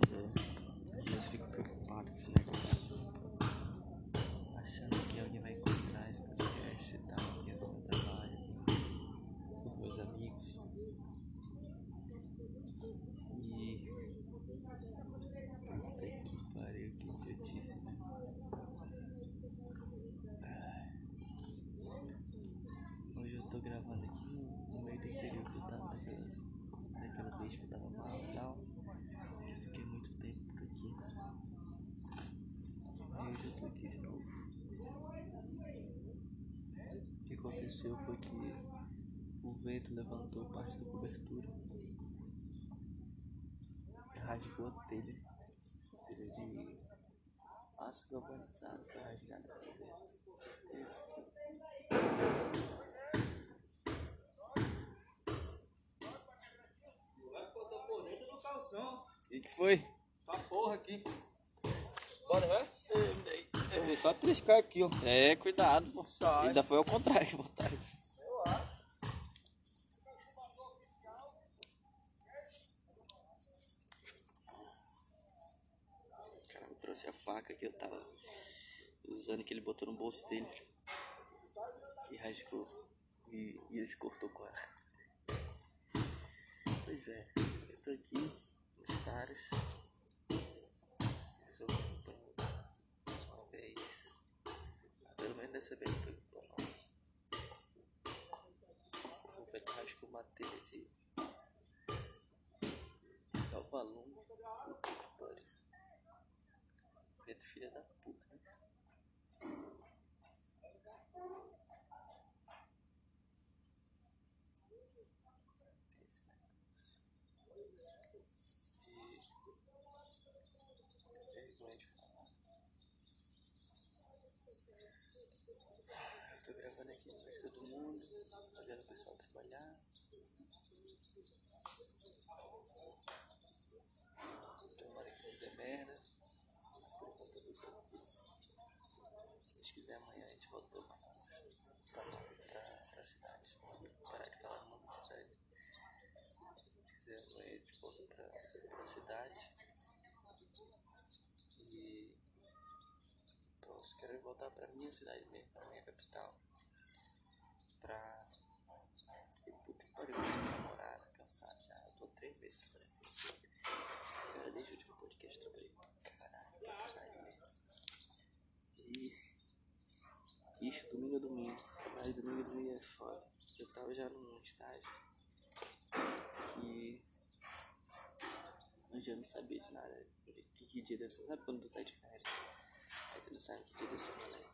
Pois é, às aconteceu foi que o vento levantou parte da cobertura e rasgou a telha. Telha de aço galvanizado foi rasgada pelo vento. Isso. E que foi? Essa porra aqui. Bora, vai? Tem só triscar aqui, ó. É, cuidado, pô. Ainda foi ao contrário que botaram. Eu acho. O cara me trouxe a faca que eu tava usando, que ele botou no bolso dele. E rasgou. E, e ele se cortou com ela. Pois é, eu tô aqui nos caras. Resolvendo dessa vez foi por nós. O velho rasgou uma telha de Galvalume. Puta que pariu. Filha da puta, né? Esse negócio. De vergonha de falar. Eu tô gravando aqui no meio de todo mundo, fazendo o pessoal trabalhar. Tomara que não dê merda. Por conta do Se Deus quiser, amanhã a gente voltou pra, pra, pra, pra cidade. Parar de falar no nome da cidade. Se quiser, amanhã a gente volta pra, pra cidade. E. Pronto, quero voltar pra minha cidade mesmo, pra minha capital. Pra. E puta que pariu, minha namorada, cansado já. Eu tô três meses trabalhando. Cara, desde o último podcast eu trabalhei pra caralho, pra caralho mesmo. E. Ixi, domingo a domingo. Mas domingo domingo é foda. Eu tava já num estágio que. Eu já não sabia de nada. Que, que dia semana. Sabe quando tu tá de férias? Aí tu não sabe que dia da semana é.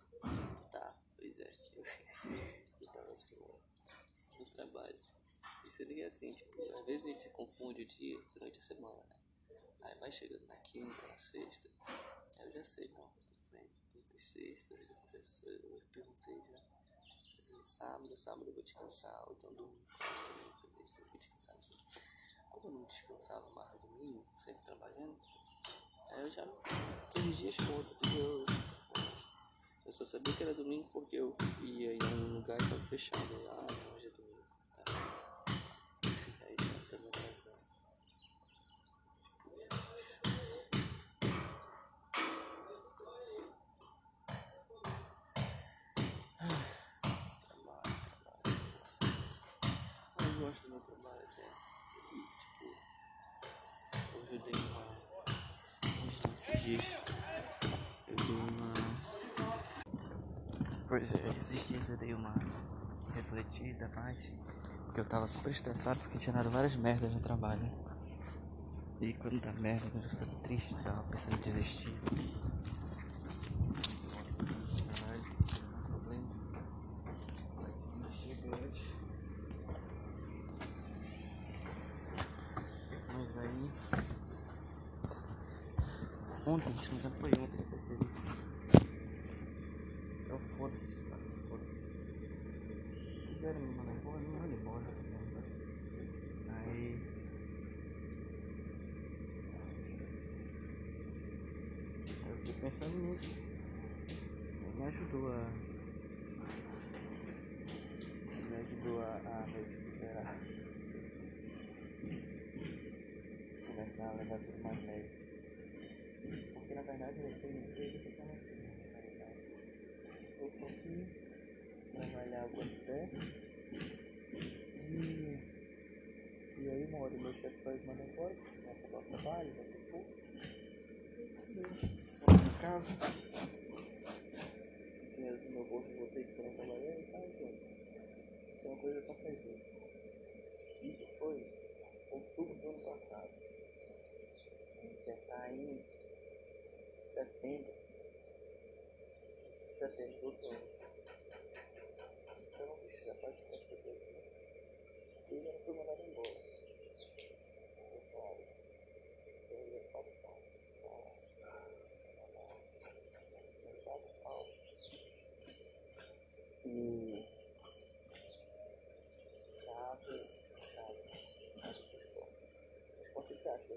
Tu tá, pois é. Eu, eu tava assim, no trabalho. E que é assim, tipo, às vezes a gente confunde o dia durante a semana, né? Aí vai chegando na quinta, na sexta. Aí eu já sei, não, tudo bem. Quinta e sexta, eu, já- eu, eu perguntei já. Sábado, sábado eu vou descansar, então domingo, eu vou descansar. Como eu não descansava mais domingo, sempre trabalhando, aí eu já fiz os dias conta, entendeu? Eu só sabia que era domingo porque eu ia em um lugar e tava fechado. Aí, do meu trabalho até. E, tipo, hoje eu dei uma. Hoje não, esses dias. Eu dei uma. Pois é, esses dias eu dei uma refletida mais. Porque eu tava super estressado porque tinha dado várias merdas no trabalho. E quando dá merda, eu fico triste, tava pensando em desistir. Caralho, não é problema. Chega antes. Mas aí. Ontem, se não me engano, foi ontem que eu percebi isso. Eu foda-se, tá? Foda-se. Quiseram me mandar embora, não manda embora essa merda. Aí. Eu fiquei pensando nisso. Aí me ajudou a. Me meio que superar. Começar a levar tudo mais leve. Porque na verdade eu tenho empresa que chama assim, na verdade. Eu tô aqui, trabalhar até e, e aí uma hora meu chefe vai mandar embora, vai acabar o trabalho, vai ter pouco. Vou pra casa. Dinheiro do meu bolso voltei que eu não trabalhei e tal, então. Uma coisa pra fazer. Isso foi outubro do ano passado. A gente já tá em setembro. Setembro do ano. Então, já faz tempo que eu tô assim. E eu não fui mandado embora. Eu sabe. Eu ia para o pau. Eu pago pau. E casa, casa, casa do esporte. O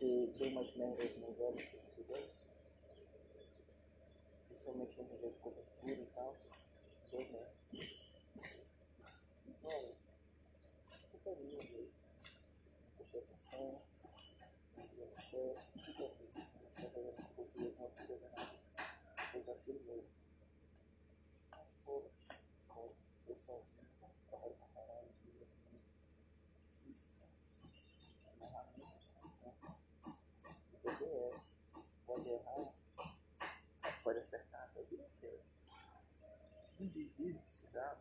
Um. Eu. Eu tá eu assim, eu. Porque deu umas merdas nos olhos, entendeu? Principalmente no jeito de cobertura e tal. Merda. Olha, culpa minha, viu? Não prestei atenção. Culpa minha. Não tinha fazendo cobertura, não podia ver nada. Foi vacilo meu. Foda-se. Eu sozinho, trabalho pra caralho, vida difícil, cara. Difícil. Não errar nunca, né? BBS. Pode errar, pode acertar, é o dia inteiro. Um desvio de cigarro,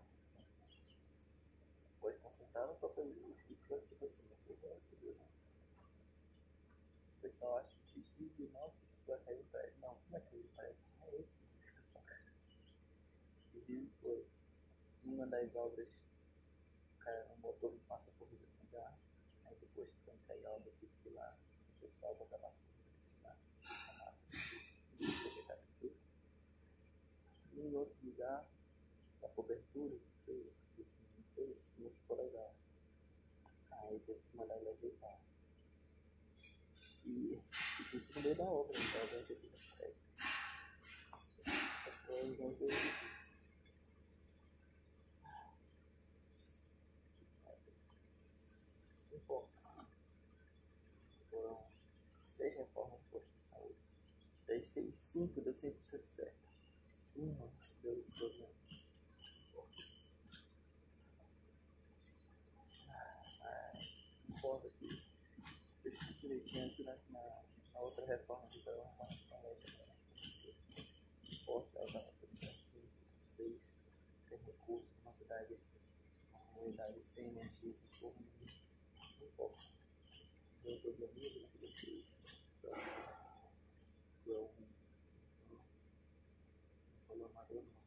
pode consultar, tô feliz. Fica tipo assim, foi vencido, né? O pessoal acha que desvio, nossa, vai cair o prédio. Não, como é que ele vai? É ele que está sacando. Desvio foi uma das obras, o cara não botou massa corrida no lugar, aí depois foi cair a obra, ir lá, o pessoal botar massa corrida nesse lugar, a massa, vegetar tudo. E em outro lugar, cobertura que fez, que não fez, não ficou legal. Aí teve que mandar ele ajeitar. E isso no meio da obra, então gente assim, é, essa foi coisa difícil. importa. Foram seis reformas no posto de saúde. Das seis, cinco deu 100% certo. Uma deu esse problema. Importa se fez tudo direitinho aqui na, na, na outra reforma que arrumar na também. Se ela estava fez, sem recursos, uma cidade, uma comunidade sem energia, sem porra nenhuma não importa. Eu tô dormindo naquele triste. Então, tu é um. Não falou amador, não.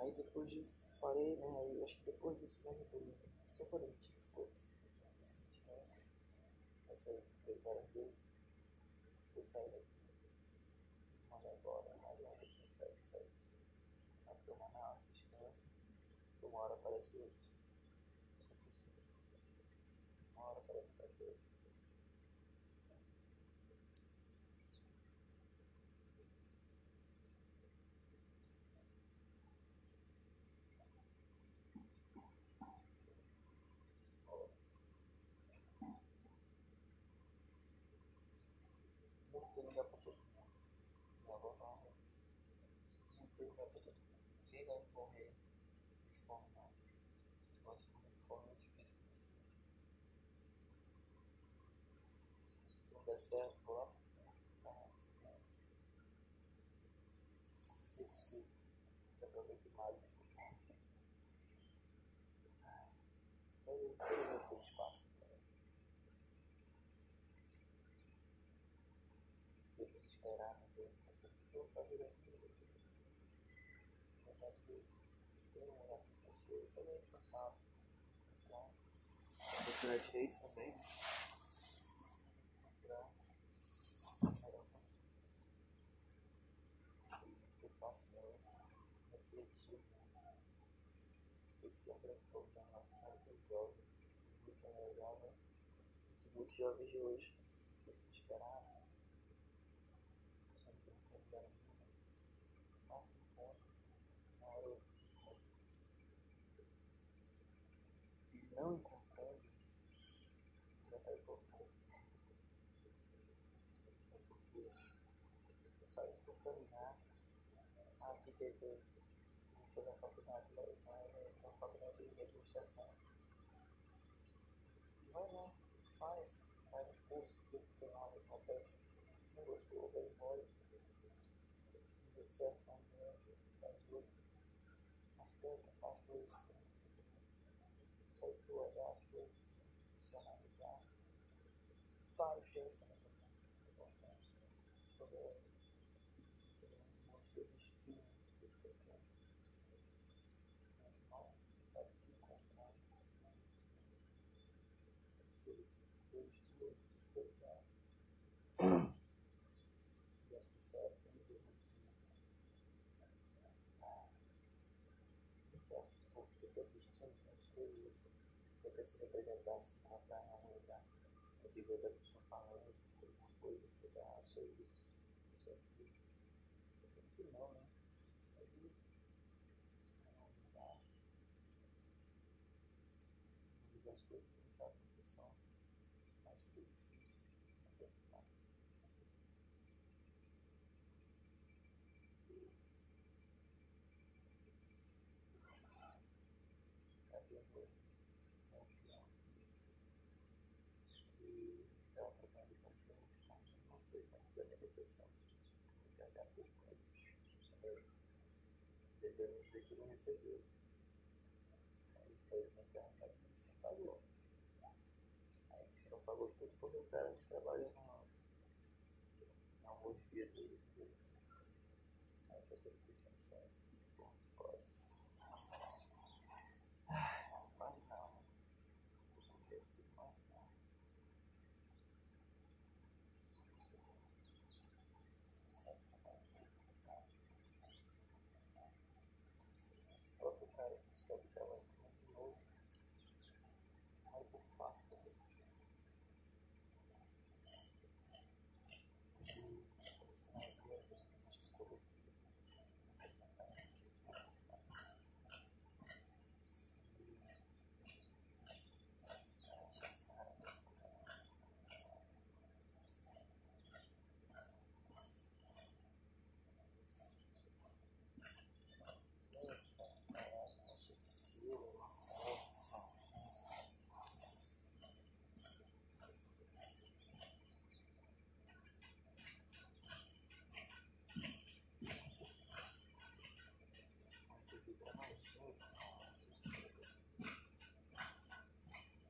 Aí depois disso, parei, né? Aí acho que depois disso, né? Depois, só parei, tipo, foda-se. Tipo, essa aí, várias vezes. Eu sair daqui. Mas agora. Uma hora aparece outro. Uma hora aparece outro. Muito não dá pra todo mundo. Minha avó falava isso. Muito não dá pra todo mundo. Ninguém vai morrer de fome, não. Se você morrer de fome, é difícil. Se não der certo, vou lá. Se. Dá pra ver que mais. Eu eu vou ter espaço. Esperar, né? Deus, essa pessoa tá virando Verdade que tem uma oração pra ti, isso é bem passado. Então, vou tirar também, né? Tirar. Ter paciência, refletir, né? Esse é um grande problema na cidade dos jovens, muito legal, né? Muitos jovens de hoje, sempre tentando marca um ponto, na hora não encontrando, já vai voltar. É porque saí por caminhar, ah, que teve foi na faculdade, na, na, faculdade de administração. Vai lá, faz, faz os cursos, vê se tem nada que acontece. Não gostou, vai embora. Não deu certo, não deu, faz outro. Mas tenta, faz coisas. Só tu olhar as coisas, se analisar. Para e pensa na tua vida, isso é importante. Sobre o seu destino, o que você quer. Não, sabe se encontrar. Seu seu destino, seu lugar. E acho que isso é aprender. Porque acho que porque teu destino não escolhe isso. Você quer se representar, se encontrar em algum lugar. Eu digo outra pessoa falando alguma coisa, que ah, sou isso, sou aquilo. Eu sei que não, né? É isso. Analisar. Analisar as coisas, pensar que vocês são mais difíceis, mais fácil. Cadê a coisa? Não, não. E ela tratando com os não sei como foi a negociação. Entregar para os pais. Ele dizer que não recebeu. Aí foi e disse que pagou. Aí que não pagou tudo porque o cara trabalha alguns dias aí. Aí foi tudo que tinha certo. Bom, fora. Ai, mas não. Não acontece mais não. Outro cara que está de trabalho de novo, aí por fácil pra você.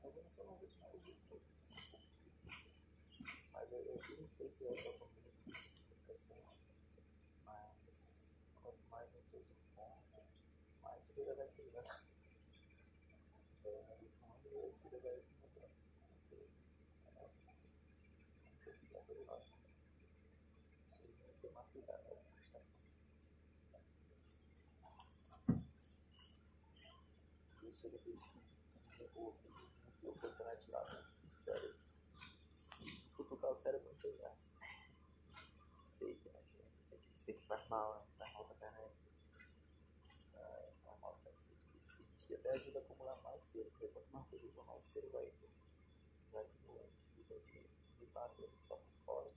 Mas eu não sou mais nada de Mas eu, eu não sei se é só que fica assim. Mas quanto mais eu uso o fone, mais cera vai queimando. A cera vai queimando. Tomar cuidado, né? Isso ele fez o o cotonete lá no cérebro. Cutucar o cérebro não tem graça. Sei que é sei que, sei que faz mal, né? Faz mal pra caralho. Ah, faz mal pra cacete. Isso que diz que até ajuda a acumular mais cera, porque quanto mais produto, mais cera vai, vai acumulando. Fica de ele só por fora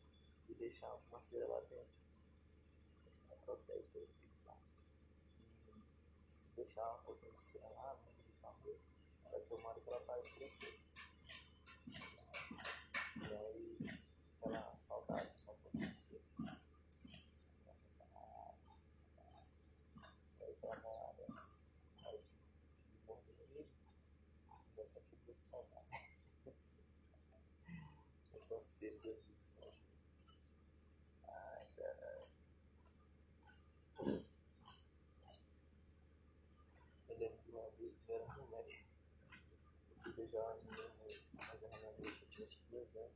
e deixar uma cera lá dentro. É protege o lá. E se deixar um pouquinho de cera lá, no meio do tamanho, vai ter uma hora que ela vai crescer. E aí, aquela saudade só por você. Aí, pra moada, aí, de morrer, dessa aqui do saudade. Eu cedo disso, mano. Ai, caralho. Eu lembro de uma vez que eu era moleque. Eu fui beijar uma menina na minha vez, eu tinha uns 15 anos.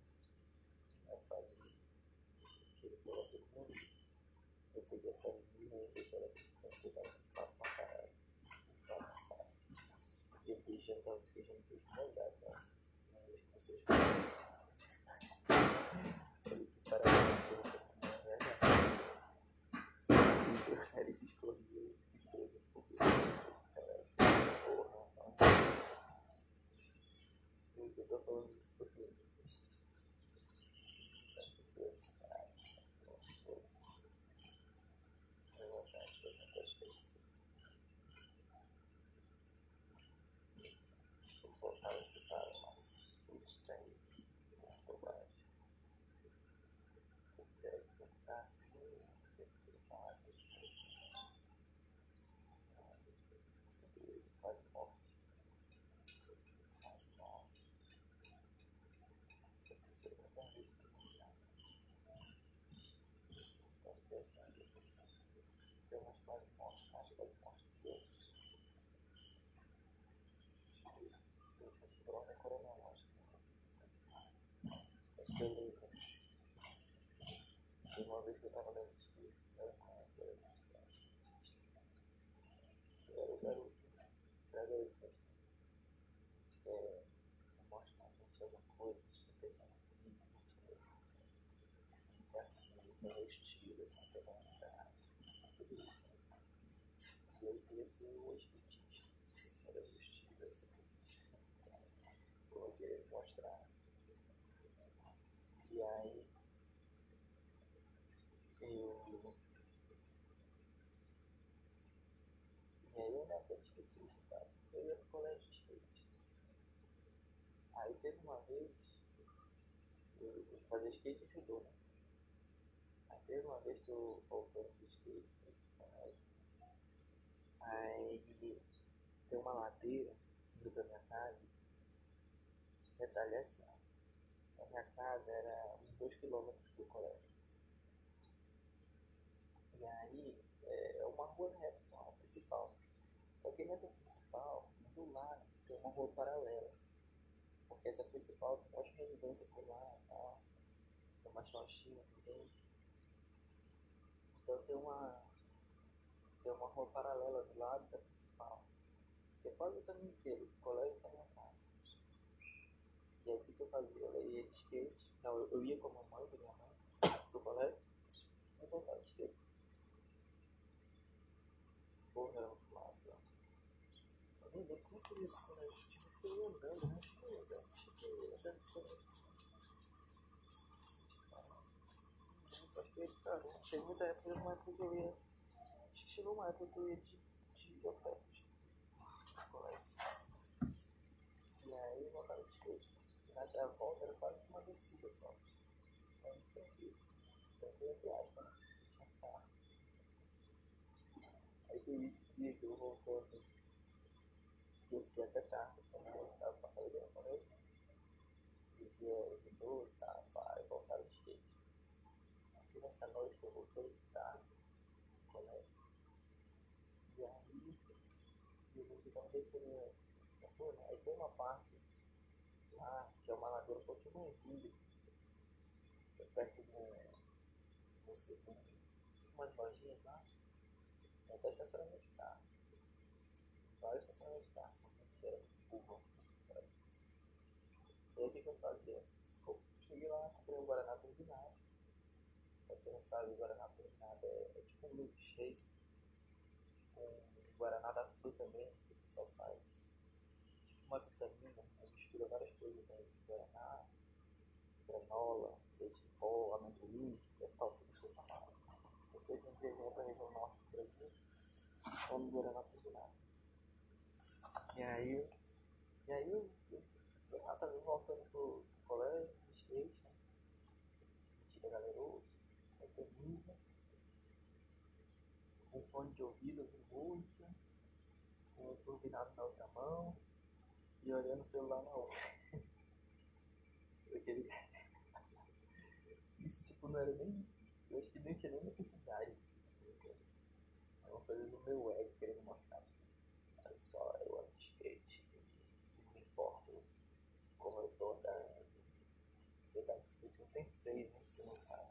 Aí fazia aquele negócio todo mundo. Eu peguei essa menina e eu falei pra ela que eu tava com papo pra caralho. Um papo pra caralho. E eu beijando, tava beijando beijo molhado, né? Uma vez que vocês Falei que parece que eu tô com uma velha. E ele se escorreu, escorreu um pouco. Caralho, porra, mano. Eu tô falando isso porque. Sabe que você vai se parar. Eu vou achar que eu não gosto disso. Vou voltar a escutar umas estranho. Uma bobagem. Eu quero pensar assim. Eu falar sobre quase morte. Quase morte. Professor, eu não vejo Estou pensando, tem umas quase mortes, mais quase mortes que outros. Eu faço prova cronológica. Mas beleza. Tem uma vez que eu estava lendo isso, era uma era eu era o garoto, era adolescente. É, mostra pra gente alguma coisa, a gente tá pensando aqui, é assim, esse é meu estilo, esse é uma coisa mais cara, tudo isso. né? E eu queria ser o estetista, esse era o meu estilo, esse eu queria mostrar. E aí, eu. E aí eu Eu ia pro colégio de skate. Aí teve uma vez, eu, eu fazia skate e judô, né? Aí teve uma vez que eu voltando do skate, pro aí tem uma ladeira indo pra minha casa. Detalhe é assim, a minha casa era uns 2 km do colégio. E aí é uma rua reta, só a principal. Só que nessa principal, do lado, tem uma rua paralela. Porque essa principal tem de residência por lá e tal. Tem uma chochinha também. Então tem uma. Tem uma rua paralela do lado da principal. Que é quase o caminho inteiro, do colégio para minha casa. E aí o que, eu fazia? Eu ia de skate. Não, eu, ia com a mamãe, com minha mãe, pro colégio. E voltava de skate. Porra, era muito massa. Eu Tipo, isso eu ia andando, né? Ia andando. Ia andando pro colégio. Acho que de carro. Teve muita época, que eu ia. Acho que chegou uma época que eu ia de, de opete. pro colégio. E aí eu voltava de skate. Na volta era quase uma descida só. Então, tranquilo. Tranquilo entre aspas, né? Aí esse dia que eu voltando. E eu fiquei até tarde, quando eu estava passando bem essa noite. Dizia judô, tá, e voltava de skate. Aqui nessa noite eu voltei tarde, no colégio. E aí, Então descendo essa rua, né? Aí tem uma parte lá, que é uma ladeira um pouquinho mais é perto de um, um, umas lojinhas lá, até estacionamento de carro. Vários estacionamentos de carro, só que era burro. E aí o que, que eu fazia? Eu cheguei lá, comprei um Guaraná turbinado. Pra quem não sabe, o Guaraná turbinado é, é tipo um milkshake com Guaraná da fruta também, que o pessoal faz. Tipo uma vitamina, aí mistura várias coisas, né? Guaraná, granola, leite em pó, amendoim, é tal, tudo isso tá mal. Você tem que vir pra região norte do Brasil, come Guaraná turbinado. E aí, e aí eu, eu fui lá também voltando pro colégio, station, mentira galeroso, aí tem música, com fone de ouvido, ouvindo música, com o turbinado na outra mão e olhando o celular na outra. Aquele... Isso tipo não era nem. Eu acho que nem tinha nem necessidade disso. É uma coisa do meu ego querendo mostrar. Olha só, eu ando de skate, não me importo como eu tô andando. Verdade, skate não tem freio, né? Você não sabe.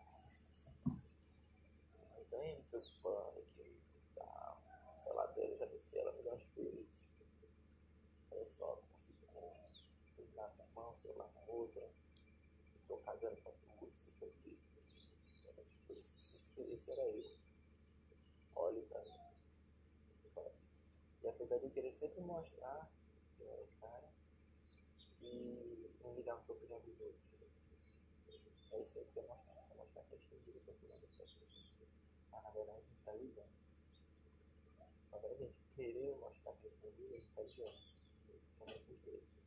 Então eu me preocupando aqui, tá? Essa ladeira já desci ela milhões de vezes. Olha só, eu fico com o celular na mão, celular na outra. Tô cagando pra tudo, se perdi. Esse era eu. Olhe pra mim. E apesar de eu querer sempre mostrar que eu era o cara, que não ligava pra opinião dos outros. É isso que eu quero mostrar. Quero mostrar que eu estou ligando pra opinião das pessoas. Mas na verdade a gente tá ligando. Só a gente querer mostrar que eu estou ligando, a gente tá ligando. Muitos dois.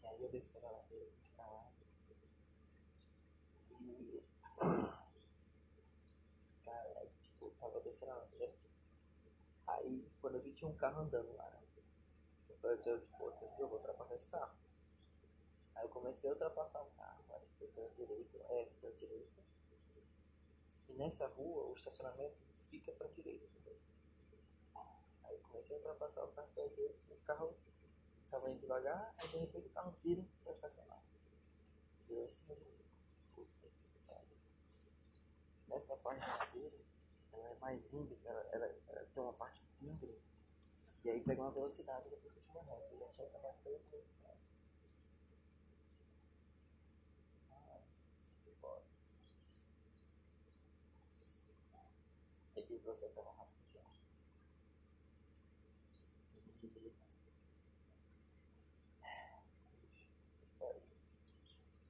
E aí eu desci na ladeira lá. E. Cara, aí, tipo, tava descendo a ladeira. Aí quando eu vi tinha um carro andando lá, né? Eu, eu, tipo, eu vou ultrapassar esse carro. Aí eu comecei a ultrapassar o carro, acho que pela direita, é, pela direita. E nessa rua o estacionamento fica pra direita também. Aí eu comecei a ultrapassar o carro pela direita, o carro tava indo devagar, aí de repente o carro vira pra estacionar. Virou em cima de mim. Puta que pariu. Nessa parte da ladeira, ela é mais íngreme, ela, ela, ela tem uma parte íngreme. E aí pega uma velocidade depois que continua reto. Eu já tinha pegado três velocidades. Ah, que foda. Aí que você tava rápido já.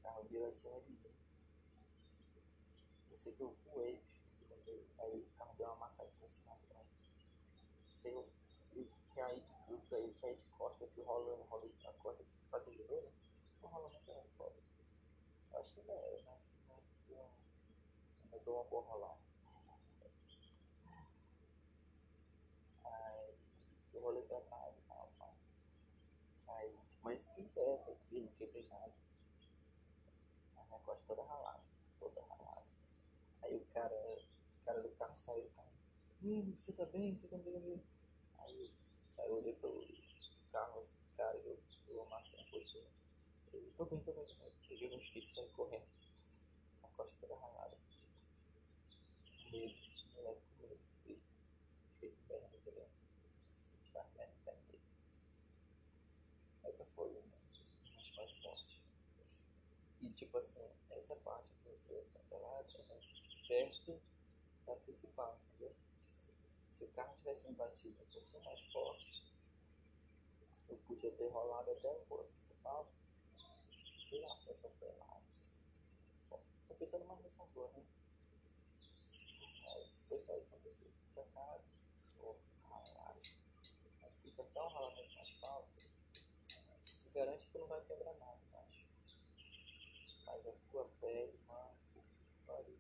Carro virou de mim. Eu sei que eu voei, aí o carro deu uma massadinha assim na frente. Sei eu, eu caí, eu caí, caí de costa, eu fui rolando, rolei a costa, fazer judô, né? Não rola muito não, foda. Eu acho que é, mas eu dou uma boa rolada. Aí eu rolei pra trás e tal, pá. Aí, mas fiquei perto, nada. A minha costa toda ralada, toda ralada. Aí o cara, o cara do carro saiu do carro. Ih, você tá bem? Você tá bem? Aí, aí eu olhei pro carro, cara, eu, eu amassei um pouquinho. Eu tô bem, tô bem, bem. Peguei meu skate e saí correndo. A costa toda ralada. Medo, moleque com medo. E feito bem, entendeu? Faz merda, tem medo. Essa foi uma das mais fortes. E tipo assim, essa parte que você atropelado é perto da principal, entendeu? Se o carro tivesse me batido um pouquinho mais forte, eu podia ter rolado até a rua principal, sei lá, ser atropelado. Tô pensando mais nessa rua, né? Mas foi só isso que aconteceu. Pra cá, pô, ralado. Mas fica tão ralamento na asfalto, garante que não vai quebrar nada. Mas a tua pele, mano, pode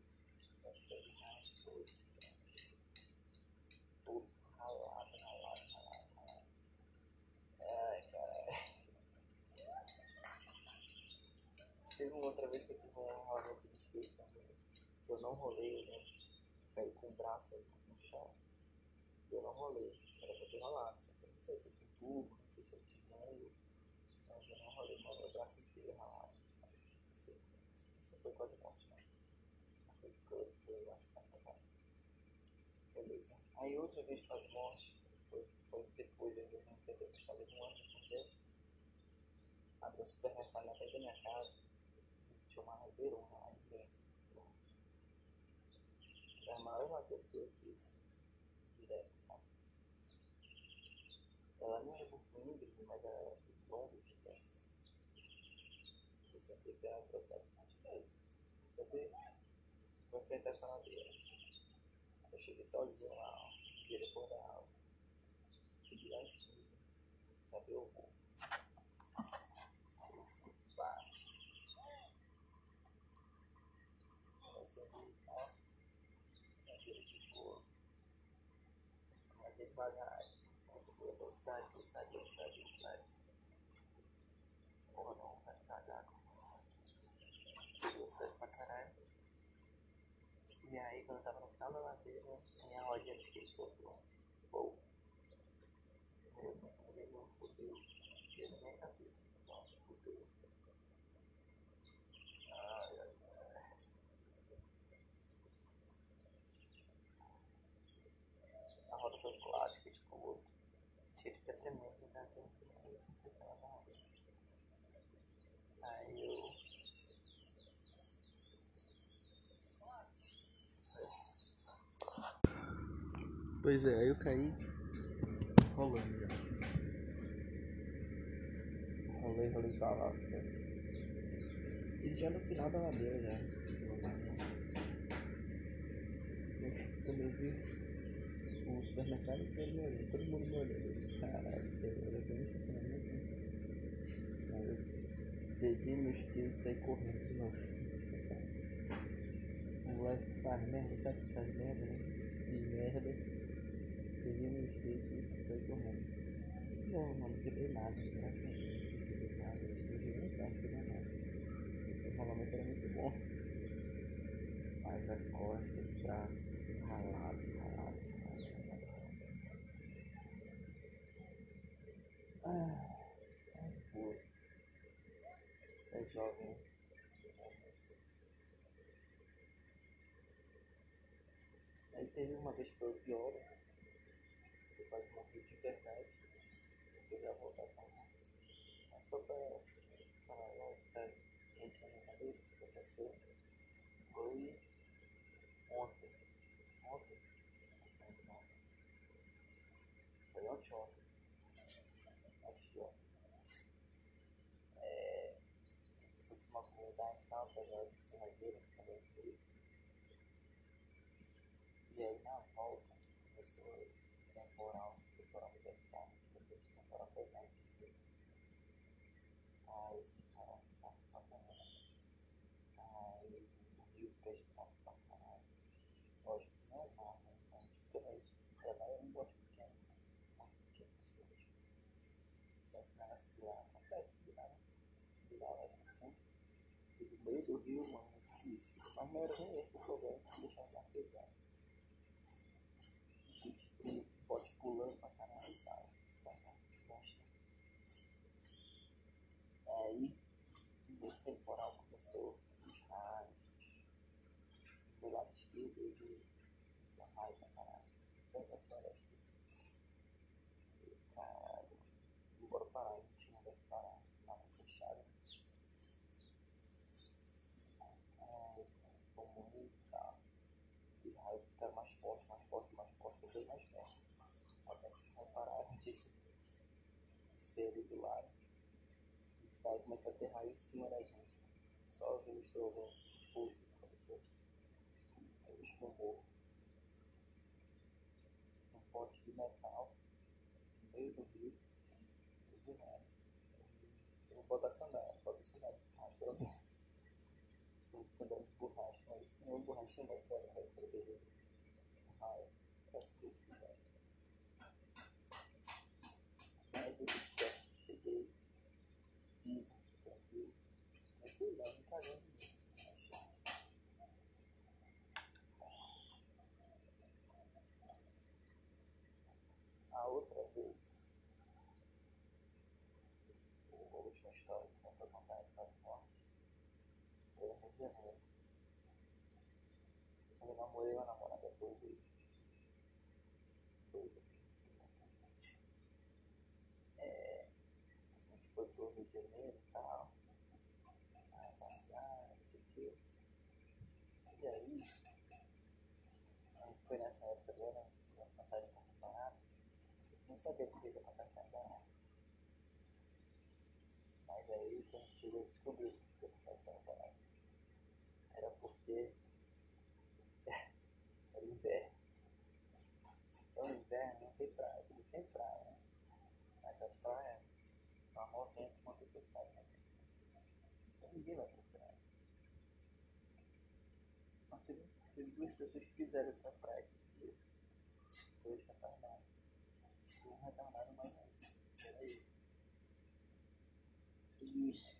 vai quebrar tudo. Tudo ralado, ralado, ralado, ralado. Ai, caralho. Teve uma outra vez que eu tive um rolamento de skate também. Que eu não rolei, né? Caí com o braço no chão. eu não rolei. Era pra ter rolado, não sei se eu fui burro, não sei se eu tive meio. Mas eu não rolei, mano, meu braço inteiro ralado. Foi quase morte, né? Foi, foi, foi, eu acho que tá Beleza. Aí outra vez quase morte, foi, foi depois, eu não sei, talvez um ano depois dessa. Abri um supermercado na frente da minha casa, tinha uma ribeirona lá imensa. Era a maior lagoa que eu fiz direto, sabe? Ela não era muito íngreme, mas ela era longa e extensa. Eu que era uma velocidade de sabia vou enfrentar essa ladeira. Eu cheguei sozinho lá, ó, dia depois da aula. Subi lá em cima, saber o voo. Eu fui baixo. Comecei a gritar. Aquele ficou. Comecei devagar. Comecei pela velocidade, velocidade, velocidade, velocidade. Porra, não, vai cagar. Velocidade pra caralho. E aí, quando eu tava no final da ladeira, minha rodinha de que soltou. Ou. Meu, meu, meu, fudeu. Deu na minha cabeça. Nossa, fudeu. Ai, ai, ai. A roda foi plástica, tipo, cheia de crescimento, né? Então, não sei se ela vai. Aí eu. Pois é, aí eu caí. rolando já. Rolei, rolei pra lá. E já no final da ladeira já. Quando eu vi o supermercado inteiro me olhando, todo mundo me olhando. Caralho, eu bem estacionamento. né? Aí eu peguei meu skate e saí correndo de novo. O moleque faz merda, sabe que faz merda, né? De merda. Peguei meu skate e saí correndo. Não, mano, não quebrei nada, graças a Deus. Não quebrei nada, eu no braço, quebrei nada. O rolamento era muito bom. Mas a costa, o braço, ralado, ralado, ralado. Ah, ai, pô. Você é jovem. Aí teve uma vez que foi o pior, né? Eu quase morri de verdade. Eu já vou pra lá. Mas só pra falar logo pra quem tinha na cabeça, professor, foi ontem. Ontem? Não. Foi ontem ontem. Antes de ontem. É. Fui pra uma comunidade tal, pegar esse serradeiro que também fui. E aí na volta temporal, temporal universal, depois temporal pesado. Aí esse temporal tá pra caralho. Aí o rio fica agitado pra caralho. Lógico que não é né? Então, trabalho eu não gosto pequeno. Não, pequeno as coisas. Só que na aspirar, acontece que virar lá pro fundo. E no meio do rio, mano, difícil. Mas não era nem esse o problema, deixar mais pesado e pode pulando pra caralho e tal. Aí, nesse temporal começou os raios, do lado esquerdo eu vi só raio pra caralho. Tanta floresta. E, Caralho, bora parar, não tinha nada pra parar, nada fechado. Ai, ficou muito calmo. E raio ficaram mais forte, mais forte, mais forte, vez mais perto. Até que se comparar, a gente ser do lado. E aí começou a ter raio em cima da gente. Só ouvindo os trovões, fogo, aconteceu. Aí eu escambou. Um pote de metal no meio do rio. Tudo nada. Eu vou botar sandália, bota sandália de borracha, pelo menos. Sandália de borracha, mas não é borracha não, cara, vai proteger. Raio, cacete, cara. Mas deu tudo certo, cheguei vivo, tranquilo. Tranquilo, não, não cagando. Janeiro. Quando eu namorei uma namorada foi de. Foi de. É. A gente foi pro Rio de Janeiro e tal. Ah, passear, não sei o quê. E aí. A gente foi nessa época do ano, a tá barata. Nem sabia por que a passagem tá barata. Mas aí quando a chegou descobriu que a passagem tava barata. Era porque era inverno. Então inverno não tem praia, não tem praia, né? Mas a praia, quando tem praia, né? Então ninguém vai pra praia. Mas teve, teve duas pessoas que quiseram praia retardados. E um retardado mais ainda. Peraí. E.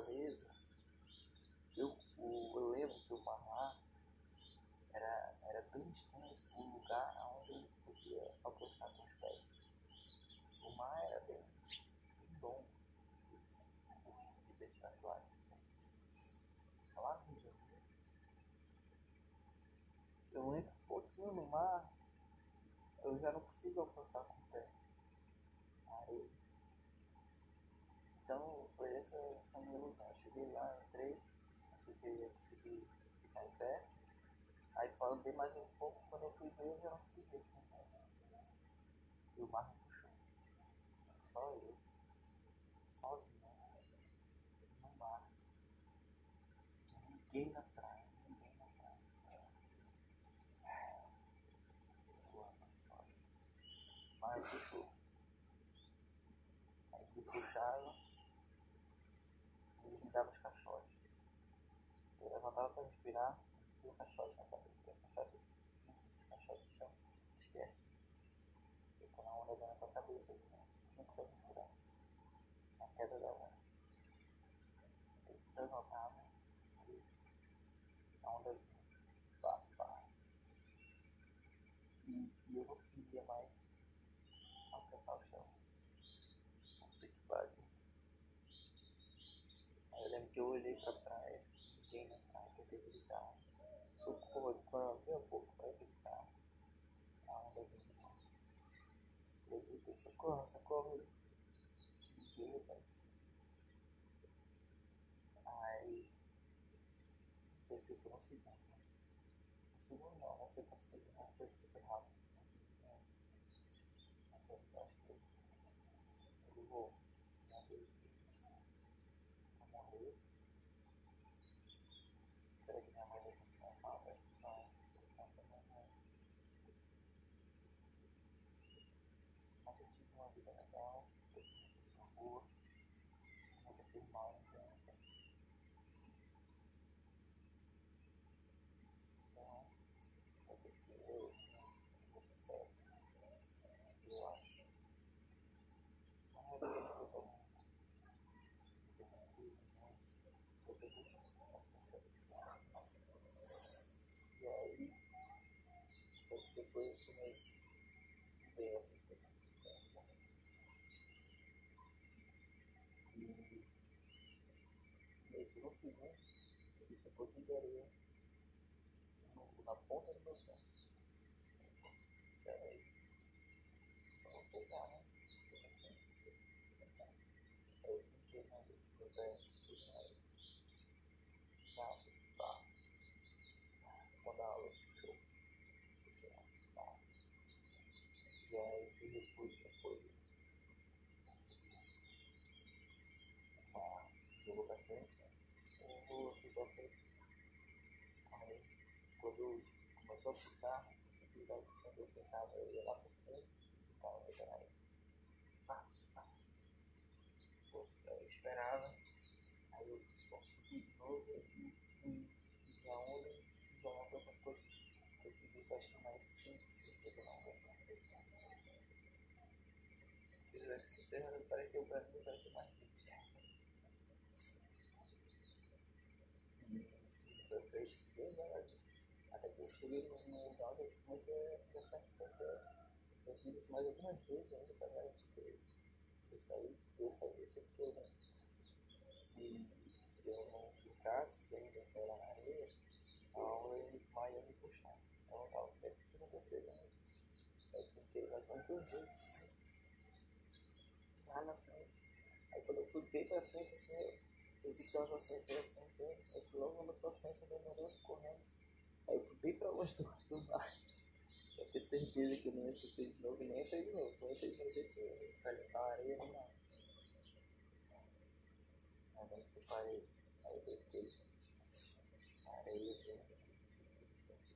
Fortaleza, eu, o, eu lembro que o mar era, era bem extenso, o lugar onde eu podia alcançar com os pés. O mar era bem, bem bom, de tatuagem. Lá no Rio eu entro um pouquinho no mar, eu já não consigo alcançar com o pé. Então foi essa a minha ilusão. Eu cheguei lá, entrei, ia conseguir ficar em pé. Aí dei mais um pouco, quando eu fui ver, eu já não consegui. E o mar me puxou. Só eu, sozinho, no mar. Ninguém na praia, ninguém na praia. Boa, mas Mas tipo, aí me puxava e me dava os caixotes. Levantava pra respirar, o caixote na cabeça. O caixote, não sei se caixote chama, esquece. Fica na onda da tua cabeça, né? não consegue respirar. Na queda da onda. Eu levantava e a onda. Pá, pá. E, e eu não conseguia mais alcançar o chão. Puta que pariu. Aí eu lembro que eu olhei pra praia, ninguém na praia, tentei gritar. Socorro, quando eu abri a boca pra gritar, a onda vinha. Eu gritei, socorro, socorro. Ninguém simple esse tipo de areia no- na ponta do meu pé. Peraí. Só vou pegar, né? frente, né? Eu vou fui pra frente. Aí, quando começou a puxar, assim, eu fui lá, quando eu eu ia lá pra frente, ficava pegando aí. Pá, pá. Pô, Eu esperava, aí eu subi de novo, e e a onda, e já não foi pra Eu fiz isso acho que mais 5, 5 vezes na onda. Se você pareceu pra mim, pareceu mais tempo. Foi feito bem devagarzinho. Até que eu cheguei no no lugar que eu comecei a ficar perto. Eu fiz isso mais algumas vezes ainda pra garantir que eu saí, eu saí se eu não, se, se eu não ficasse bem de pé lá na areia, a aula mais ia me puxar. Então eu tava que isso acontecer, né? Eu tentei mais umas duas vezes lá na frente. Aí quando eu fui bem pra frente, assim, eu, eu vi que ela já frente dele. Aí fui logo andando pra frente, andando outro correndo. Aí eu fui bem pra longe do, mar. Eu ter certeza que eu não ia sofrer de novo e nem entrei de novo. Eu entrei de novo depois, pra limpar a areia no mar. Aí eu parei, aí eu deitei. Areia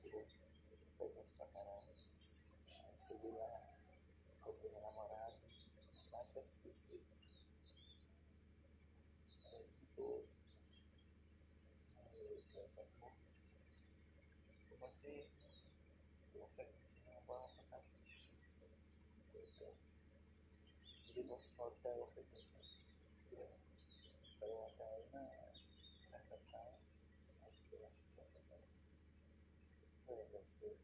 tirou, foi bom pra caralho. Aí cheguei lá, encontrei minha namorada, mais que essa Aí ficou. Aí eu comecei, comecei a oferecer uma pra casa Cheguei no final do hotel, eu falei, eu até aí na nessa praia, acho que eu acho que essa praia. Foi, deve ser.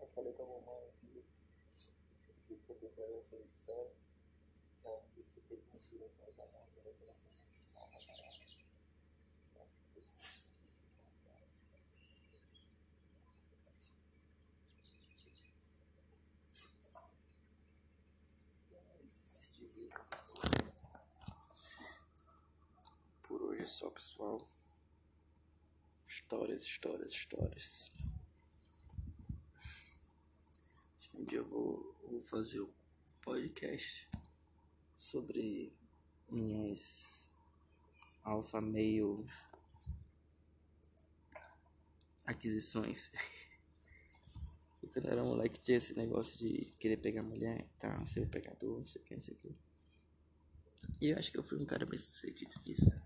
Eu falei com a mamãe que que eu pra essa história. Ela disse que teve um filho com a mãe, que ela se sensibilizava pra caralho. Eu acho que teve sensibilizava pra caralho. Esses dias aí aconteceu. Por hoje é só, pessoal. Histórias, histórias, histórias. Um dia eu vou, vou fazer o podcast sobre minhas alfa meio aquisições. Quando eu era moleque tinha esse negócio de querer pegar mulher tal, ser o pegador, não sei o que, não sei o que. E eu acho que eu fui um cara bem sucedido disso.